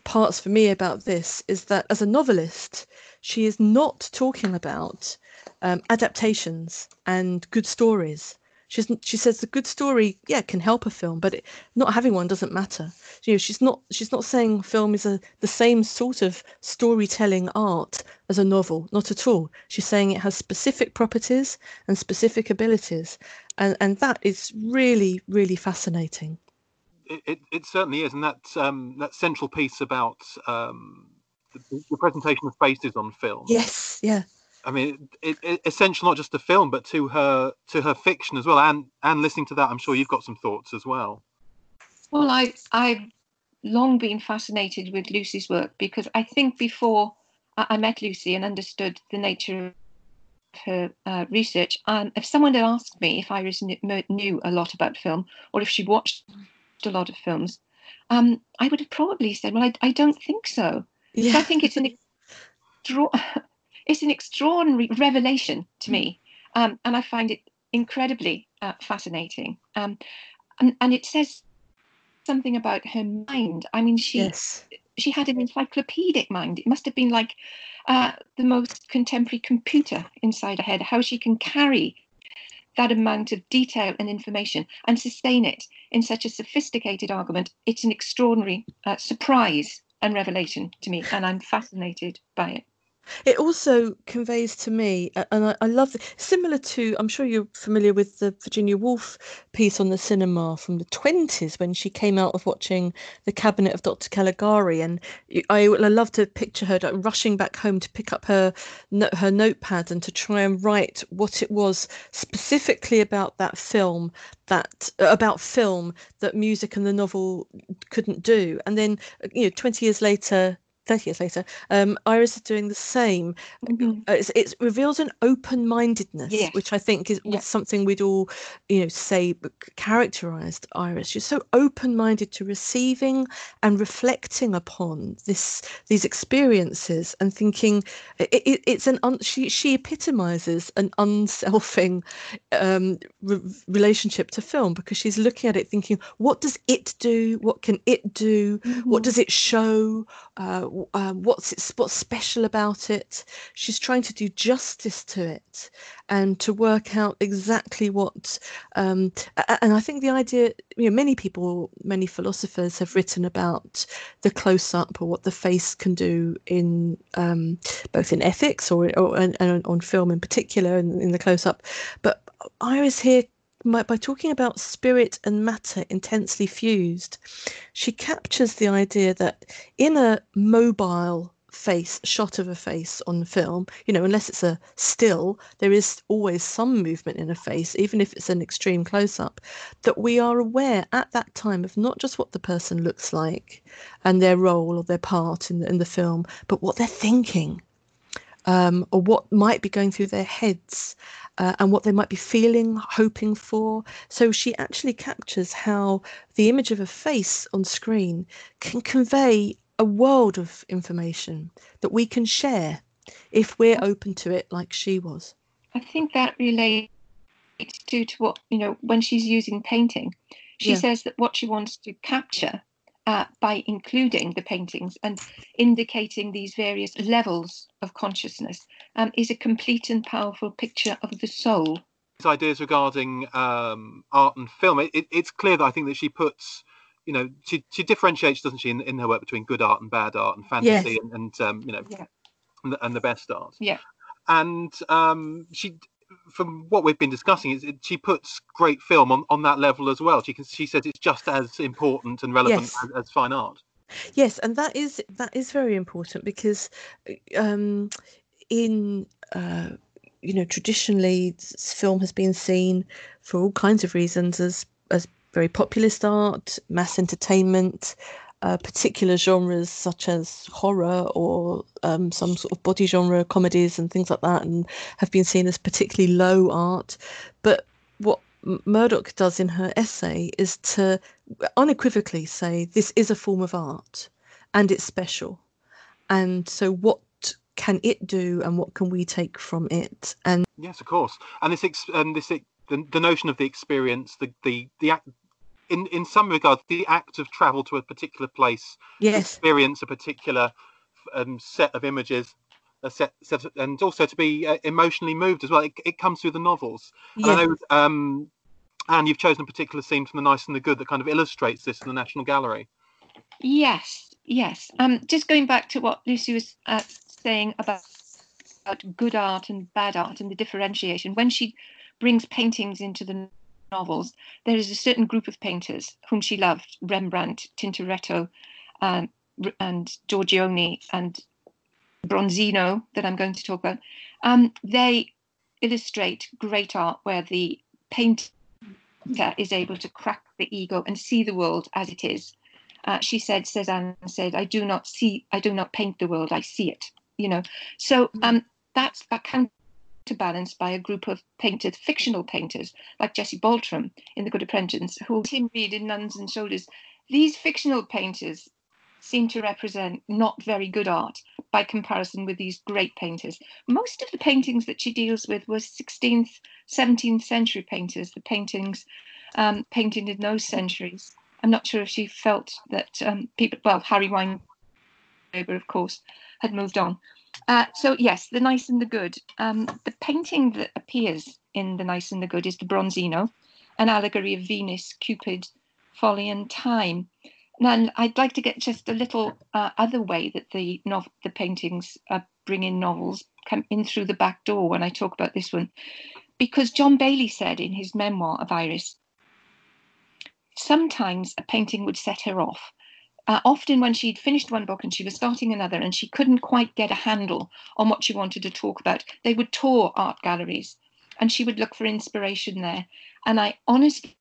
parts for me about this is that as a novelist, she is not talking about um, adaptations and good stories. She's, she says the good story, yeah, can help a film, but it, not having one doesn't matter. You know, she's not she's not saying film is a the same sort of storytelling art as a novel, not at all. She's saying it has specific properties and specific abilities, and and that is really really fascinating. It, it, it certainly is, and that um, that central piece about um, the, the presentation of faces on film. Yes, yeah I mean, it, it, essential not just to film, but to her to her fiction as well. And and listening to that, I'm sure you've got some thoughts as well. Well, I I've long been fascinated with Lucy's work because I think before I, met Lucy and understood the nature of her uh, research, um, if someone had asked me if Iris knew, knew, a lot about film or if she'd watched a lot of films, um, I would have probably said, "Well, I, I don't think so." Yeah. I think it's an it's an extraordinary revelation to me, um, and I find it incredibly uh, fascinating. Um, and, and it says something about her mind. I mean, she yes. she had an encyclopedic mind. It must have been like uh, the most contemporary computer inside her head. How she can carry that amount of detail and information and sustain it in such a sophisticated argument. It's an extraordinary uh, surprise and revelation to me, and I'm fascinated by it. It also conveys to me, and I, I love the, similar to, I'm sure you're familiar with the Virginia Woolf piece on the cinema from the 20s when she came out of watching The Cabinet of Dr. Caligari. And I, I love to picture her rushing back home to pick up her, her notepad and to try and write what it was specifically about that film that uh, about film that music and the novel couldn't do and then uh, you know 20 years later 30 years later, um, Iris is doing the same. Mm-hmm. Uh, it reveals an open mindedness, yes. which I think is yes. something we'd all, you know, say characterized Iris. She's so open minded to receiving and reflecting upon this these experiences and thinking it, it, it's an un, she she epitomizes an unselfing um, re- relationship to film because she's looking at it thinking, what does it do? What can it do? Mm-hmm. What does it show? Uh, um, what's it, what's special about it. She's trying to do justice to it and to work out exactly what. Um, and I think the idea, you know, many people, many philosophers have written about the close up or what the face can do in um, both in ethics or, or and, and on film in particular, in, in the close up. But Iris here by, by talking about spirit and matter intensely fused, she captures the idea that in a mobile face shot of a face on film you know unless it's a still there is always some movement in a face even if it's an extreme close up that we are aware at that time of not just what the person looks like and their role or their part in the, in the film but what they're thinking um, or what might be going through their heads uh, and what they might be feeling, hoping for. So she actually captures how the image of a face on screen can convey a world of information that we can share if we're open to it like she was. I think that relates to, to what, you know, when she's using painting, she yeah. says that what she wants to capture uh, by including the paintings and indicating these various levels of consciousness um, is a complete and powerful picture of the soul. These ideas regarding um, art and film, it, it, it's clear that I think that she puts, you know, she, she differentiates, doesn't she, in, in her work between good art and bad art and fantasy yes. and, and um, you know, yeah. and, the, and the best art. Yeah. And um, she from what we've been discussing, is she puts great film on, on that level as well. She can she says it's just as important and relevant yes. as, as, fine art. Yes, and that is that is very important because um, in uh, you know traditionally film has been seen for all kinds of reasons as as very populist art, mass entertainment, uh, particular genres such as horror or um, some sort of body genre comedies and things like that, and have been seen as particularly low art. But what Murdoch does in her essay is to unequivocally say this is a form of art and it's special. And so, what can it do, and what can we take from it? And yes, of course. And this, ex- this, the, the notion of the experience, the the the in in some regards the act of travel to a particular place yes experience a particular um, set of images a set, set, and also to be uh, emotionally moved as well. It, it comes through the novels. Yeah. And I know, um, Anne, you've chosen a particular scene from The Nice and the Good that kind of illustrates this in the National Gallery. Yes, yes. Um, just going back to what Lucy was uh, saying about, about good art and bad art and the differentiation. When she brings paintings into the novels, there is a certain group of painters whom she loved: Rembrandt, Tintoretto, um, and Giorgione, and Bronzino, that I'm going to talk about. Um, they illustrate great art where the painter is able to crack the ego and see the world as it is uh, she said, Cezanne said, I do not see, I do not paint the world, I see it, you know. So Mm. um, that's that counterbalanced by a group of painters, fictional painters, like Jesse Baltram in The Good Apprentice, who Tim Reede in Nuns and Soldiers. These fictional painters seem to represent not very good art by comparison with these great painters. Most of the paintings that she deals with were 16th, 17th century painters, the paintings um, painted in those centuries. I'm not sure if she felt that um, people, well, Harry Weinberger, of course, had moved on. Uh, so, yes, The Nice and the Good. Um, the painting that appears in The Nice and the Good is the Bronzino, an allegory of Venus, Cupid, folly, and time. And I'd like to get just a little uh, other way that the nov- the paintings uh, bring in novels come in through the back door when I talk about this one, because John Bayley said in his memoir of Iris, sometimes a painting would set her off. Uh, often, when she'd finished one book and she was starting another, and she couldn't quite get a handle on what she wanted to talk about, they would tour art galleries, and she would look for inspiration there. And I honestly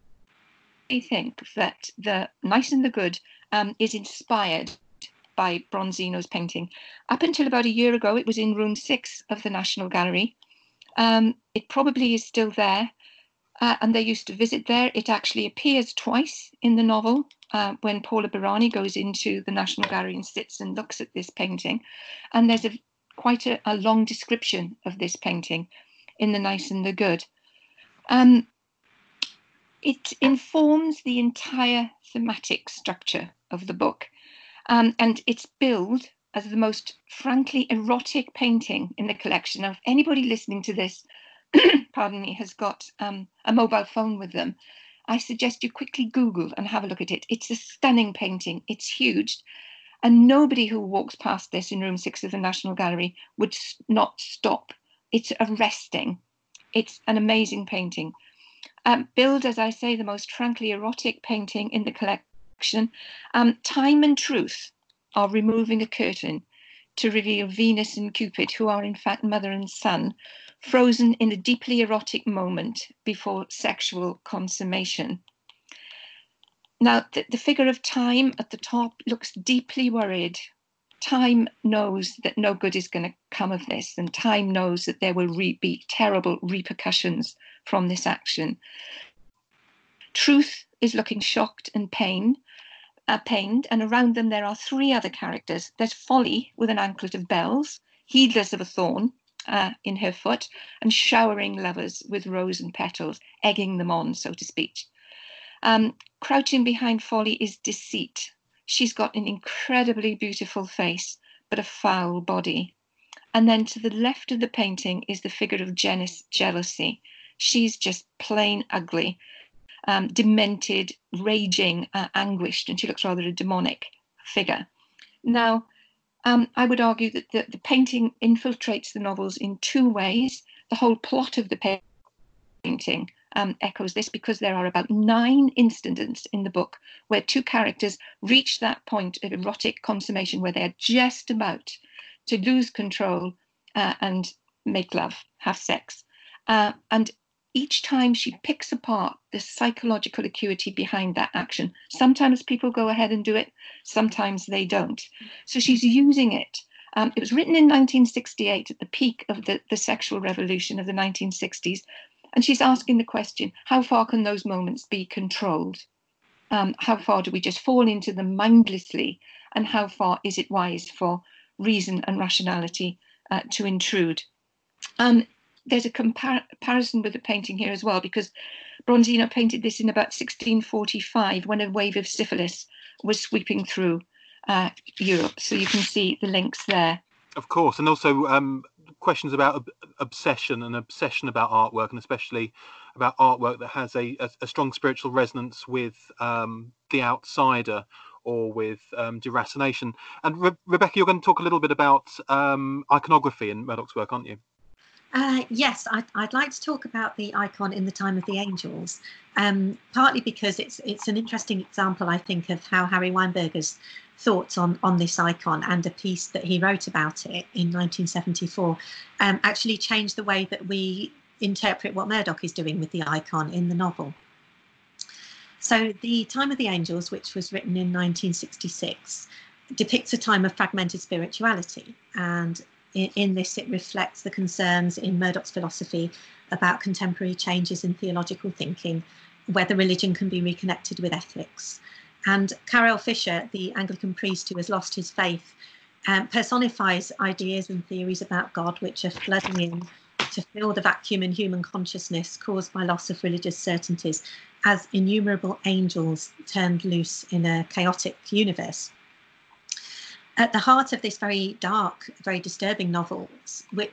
think that the nice and the good um, is inspired by Bronzino's painting. Up until about a year ago, it was in room six of the National Gallery. Um, it probably is still there, uh, and they used to visit there. It actually appears twice in the novel uh, when Paula Biranne goes into the National Gallery and sits and looks at this painting. And there's a quite a, a long description of this painting in The Nice and the Good. Um, it informs the entire thematic structure of the book. Um, and it's billed as the most frankly erotic painting in the collection. Now, if anybody listening to this, pardon me, has got um, a mobile phone with them, I suggest you quickly Google and have a look at it. It's a stunning painting. It's huge. And nobody who walks past this in room six of the National Gallery would not stop. It's arresting. It's an amazing painting. Um, billed, as I say, the most frankly erotic painting in the collection. Um, Time and Truth are removing a curtain to reveal Venus and Cupid, who are in fact mother and son, frozen in a deeply erotic moment before sexual consummation. Now, the, the figure of time at the top looks deeply worried. Time knows that no good is going to come of this, and time knows that there will re- be terrible repercussions from this action. Truth is looking shocked and pain, uh, pained, and around them there are three other characters. There's Folly with an anklet of bells, heedless of a thorn uh, in her foot, and showering lovers with rose and petals, egging them on, so to speak. Um, crouching behind Folly is Deceit. She's got an incredibly beautiful face, but a foul body. And then to the left of the painting is the figure of Janice Jealousy. She's just plain ugly, um, demented, raging, uh, anguished, and she looks rather a demonic figure. Now, um, I would argue that the, the, painting infiltrates the novels in two ways. The whole plot of the painting um, echoes this because there are about nine incidents in the book where two characters reach that point of erotic consummation where they're just about to lose control uh, and make love, have sex. Uh, and each time she picks apart the psychological acuity behind that action. Sometimes people go ahead and do it, sometimes they don't. So she's using it. Um, it was written in 1968 at the peak of the, the sexual revolution of the 1960s. And she's asking the question how far can those moments be controlled? Um, how far do we just fall into them mindlessly? And how far is it wise for reason and rationality uh, to intrude? Um, there's a compar- comparison with the painting here as well, because Bronzino painted this in about 1645 when a wave of syphilis was sweeping through uh, Europe. So you can see the links there. Of course, and also um, questions about ob- obsession and obsession about artwork, and especially about artwork that has a, a, a strong spiritual resonance with um, the outsider or with um, deracination. And Re- Rebecca, you're going to talk a little bit about um, iconography in Murdoch's work, aren't you? Uh, yes, I'd, I'd, like to talk about the icon in the time of the angels, um, partly because it's it's an interesting example, I think, of how Harry Weinberger's thoughts on on this icon and a piece that he wrote about it in 1974 um, actually changed the way that we interpret what Murdoch is doing with the icon in the novel. So, The Time of the Angels, which was written in 1966, depicts a time of fragmented spirituality. And in, in this, it reflects the concerns in Murdoch's philosophy about contemporary changes in theological thinking, whether religion can be reconnected with ethics. And Carel Fisher, the Anglican priest who has lost his faith, um, personifies ideas and theories about God which are flooding in to fill the vacuum in human consciousness caused by loss of religious certainties as innumerable angels turned loose in a chaotic universe. At the heart of this very dark, very disturbing novel,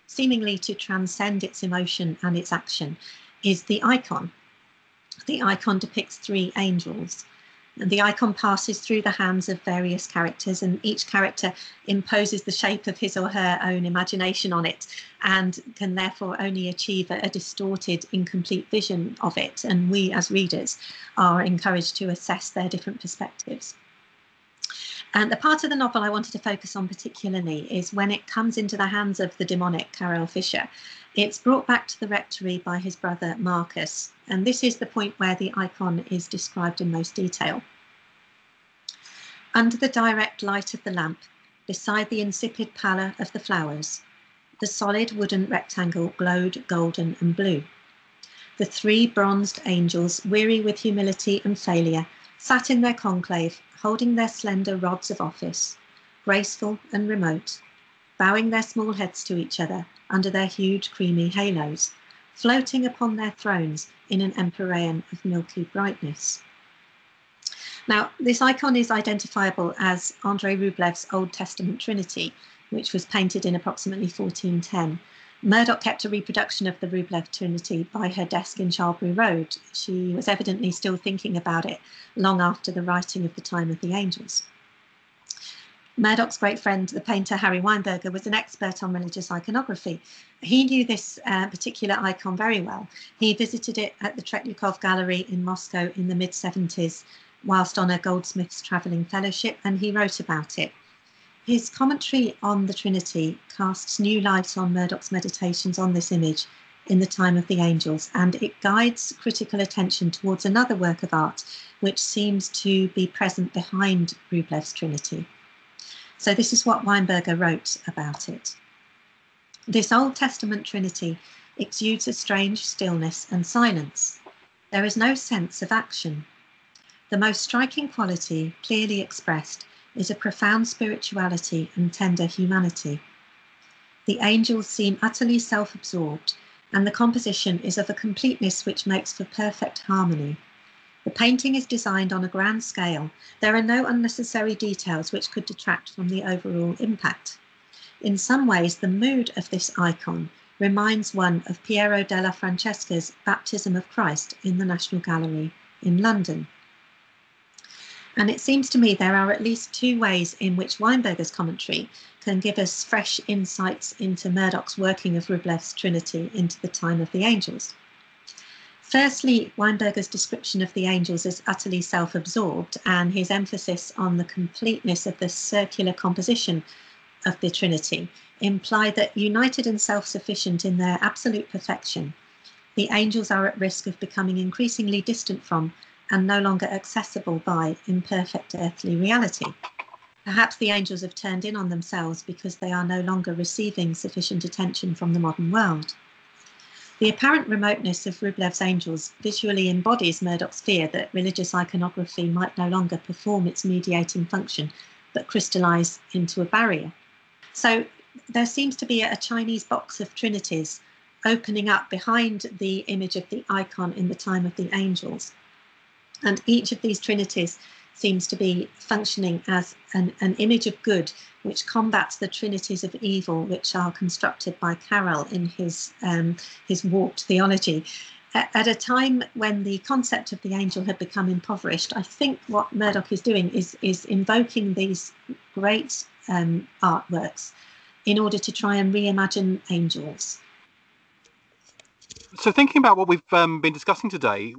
seemingly to transcend its emotion and its action, is the icon. The icon depicts three angels the icon passes through the hands of various characters, and each character imposes the shape of his or her own imagination on it and can therefore only achieve a distorted, incomplete vision of it. And we, as readers, are encouraged to assess their different perspectives. And the part of the novel I wanted to focus on particularly is when it comes into the hands of the demonic Carel Fisher. It's brought back to the rectory by his brother Marcus, and this is the point where the icon is described in most detail. Under the direct light of the lamp, beside the insipid pallor of the flowers, the solid wooden rectangle glowed golden and blue. The three bronzed angels, weary with humility and failure, sat in their conclave, holding their slender rods of office, graceful and remote, bowing their small heads to each other under their huge creamy halos, floating upon their thrones in an empyrean of milky brightness. Now, this icon is identifiable as Andrei Rublev's Old Testament Trinity, which was painted in approximately 1410. Murdoch kept a reproduction of the Rublev Trinity by her desk in Charlbury Road. She was evidently still thinking about it long after the writing of The Time of the Angels. Murdoch's great friend, the painter Harry Weinberger, was an expert on religious iconography. He knew this uh, particular icon very well. He visited it at the Tretyakov Gallery in Moscow in the mid 70s whilst on a Goldsmiths Travelling Fellowship, and he wrote about it. His commentary on the Trinity casts new light on Murdoch's meditations on this image in the time of the angels, and it guides critical attention towards another work of art which seems to be present behind Rublev's Trinity. So, this is what Weinberger wrote about it. This Old Testament Trinity exudes a strange stillness and silence. There is no sense of action. The most striking quality, clearly expressed, is a profound spirituality and tender humanity. The angels seem utterly self absorbed, and the composition is of a completeness which makes for perfect harmony. The painting is designed on a grand scale. There are no unnecessary details which could detract from the overall impact. In some ways, the mood of this icon reminds one of Piero della Francesca's Baptism of Christ in the National Gallery in London. And it seems to me there are at least two ways in which Weinberger's commentary can give us fresh insights into Murdoch's working of Rublev's Trinity into the time of the angels. Firstly, Weinberger's description of the angels as utterly self absorbed and his emphasis on the completeness of the circular composition of the Trinity imply that united and self sufficient in their absolute perfection, the angels are at risk of becoming increasingly distant from and no longer accessible by imperfect earthly reality. Perhaps the angels have turned in on themselves because they are no longer receiving sufficient attention from the modern world. The apparent remoteness of Rublev's angels visually embodies Murdoch's fear that religious iconography might no longer perform its mediating function, but crystallize into a barrier. So there seems to be a Chinese box of trinities opening up behind the image of the icon in the time of the angels. And each of these trinities seems to be functioning as an, an image of good which combats the trinities of evil which are constructed by Carel in his um, his warped theology. At a time when the concept of the angel had become impoverished, I think what Murdoch is doing is is invoking these great um, artworks in order to try and reimagine angels. So, thinking about what we've um, been discussing today,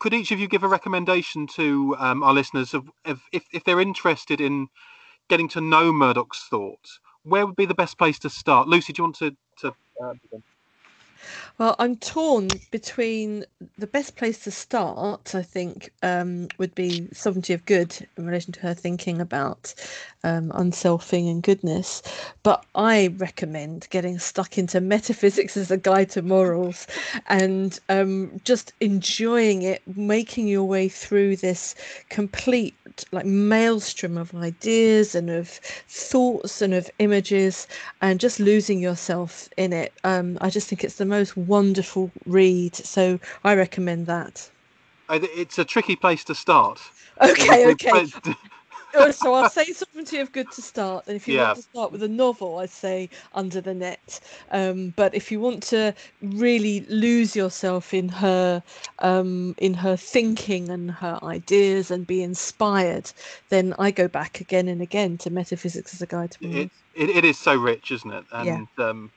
could each of you give a recommendation to um, our listeners of, of if, if they're interested in getting to know Murdoch's thoughts, where would be the best place to start? Lucy, do you want to, to uh, begin? Well, I'm torn between the best place to start, I think, um, would be Sovereignty of Good in relation to her thinking about um, unselfing and goodness. But I recommend getting stuck into metaphysics as a guide to morals and um, just enjoying it, making your way through this complete like maelstrom of ideas and of thoughts and of images and just losing yourself in it. Um, I just think it's the most wonderful read. So I recommend that. It's a tricky place to start. Okay, okay. Oh, so I'll say Sovereignty of Good to start. And if you yeah. want to start with a novel, I'd say Under the Net. Um, but if you want to really lose yourself in her, um, in her thinking and her ideas and be inspired, then I go back again and again to Metaphysics as a Guide to It, it, it is so rich, isn't it? And yeah. um,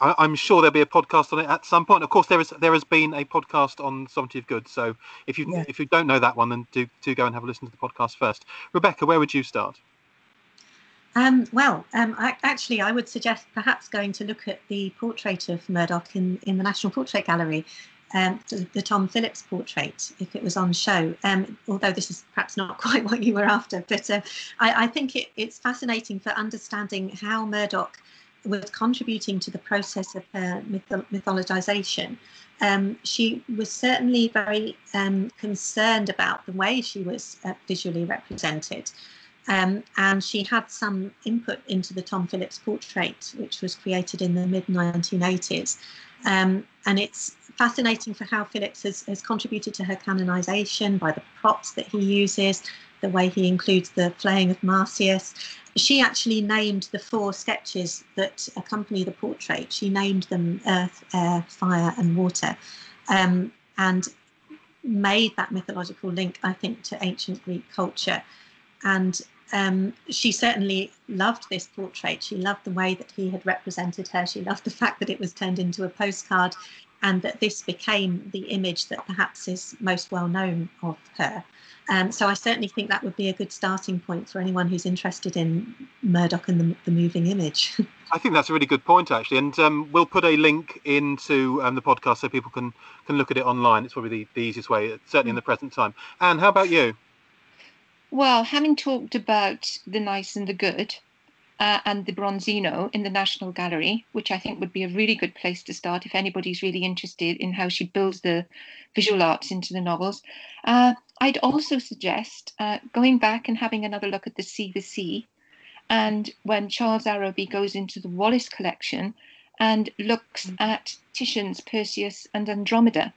I, am sure there'll be a podcast on it at some point. Of course, there is there has been a podcast on Sovereignty of Good. So if you yeah. if you don't know that one, then do do go and have a listen to the podcast first. Rebecca, where would you start? Um, well, um, I, actually, I would suggest perhaps going to look at the portrait of Murdoch in, in the National Portrait Gallery, um, the, the, Tom Phillips portrait, if it was on show. Um, although this is perhaps not quite what you were after, but uh, I, I, think it, it's fascinating for understanding how Murdoch was contributing to the process of her myth- mythologization. Um, she was certainly very um, concerned about the way she was uh, visually represented. Um, and she had some input into the Tom Phillips portrait, which was created in the mid 1980s. Um, and it's fascinating for how Phillips has, has contributed to her canonization by the props that he uses, the way he includes the flaying of Marsyas, she actually named the four sketches that accompany the portrait. She named them earth, air, fire, and water, um, and made that mythological link, I think, to ancient Greek culture. And um, she certainly loved this portrait. She loved the way that he had represented her. She loved the fact that it was turned into a postcard and that this became the image that perhaps is most well known of her. Um, so I certainly think that would be a good starting point for anyone who's interested in Murdoch and the, the moving image. I think that's a really good point, actually, and um, we'll put a link into um, the podcast so people can can look at it online. It's probably the, the easiest way, certainly in the present time. Anne, how about you? Well, having talked about the nice and the good, uh, and the Bronzino in the National Gallery, which I think would be a really good place to start if anybody's really interested in how she builds the visual arts into the novels. Uh, I'd also suggest uh, going back and having another look at the Sea the Sea, and when Charles Arrowby goes into the Wallace collection and looks mm. at Titian's Perseus and Andromeda,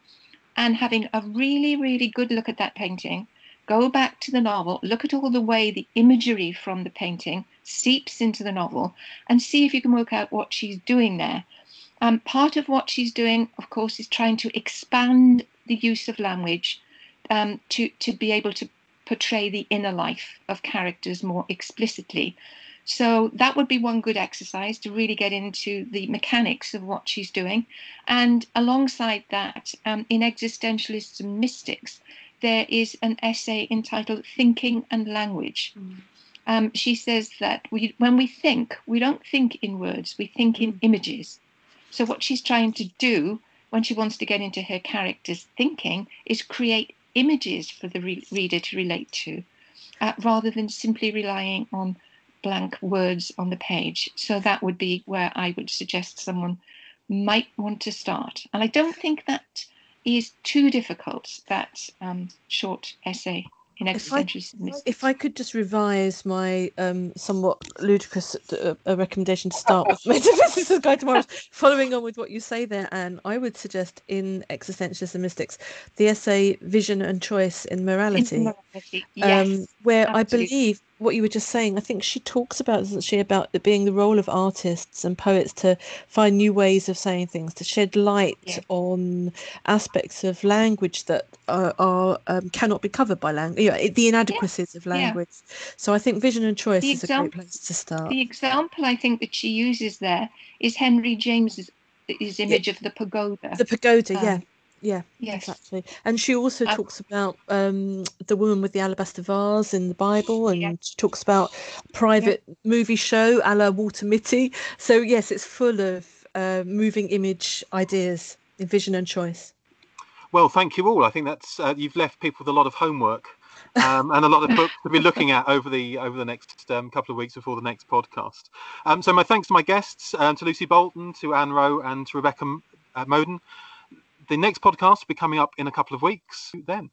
and having a really, really good look at that painting go back to the novel, look at all the way the imagery from the painting seeps into the novel, and see if you can work out what she's doing there. Um, part of what she's doing, of course, is trying to expand the use of language um, to, to be able to portray the inner life of characters more explicitly. So that would be one good exercise to really get into the mechanics of what she's doing. And alongside that, um, in Existentialists and Mystics, there is an essay entitled Thinking and Language. Mm. Um, she says that we, when we think, we don't think in words, we think in mm. images. So, what she's trying to do when she wants to get into her character's thinking is create images for the re- reader to relate to, uh, rather than simply relying on blank words on the page. So, that would be where I would suggest someone might want to start. And I don't think that is too difficult, that um, short essay in existentialism. If I, if I could just revise my um, somewhat ludicrous uh, recommendation to start with Metaphysicist Guide to Morals, following on with what you say there, Anne, I would suggest in Existentialists and Mystics the essay Vision and Choice in Morality, In morality, yes, um, where I believe what you were just saying, I think she talks about, doesn't she, about it being the role of artists and poets to find new ways of saying things, to shed light Yeah. on aspects of language that are, are um, cannot be covered by language, you know, the inadequacies of language. So I think vision and choice The is a great place to start. The example I think that she uses there is Henry James's his image of the pagoda. The pagoda, Um, yeah. Yeah, yes, exactly. And she also Um, talks about um, the woman with the alabaster vase in the Bible, and Yeah. she talks about private movie show a la Walter Mitty. So yes, it's full of uh, moving image ideas in vision and choice. Well, thank you all. I think that's uh, you've left people with a lot of homework um, and a lot of books to be looking at over the over the next um, couple of weeks before the next podcast. Um, so my thanks to my guests, uh, to Lucy Bolton, to Anne Rowe, and to Rebecca uh, Moden. The next podcast will be coming up in a couple of weeks. Then.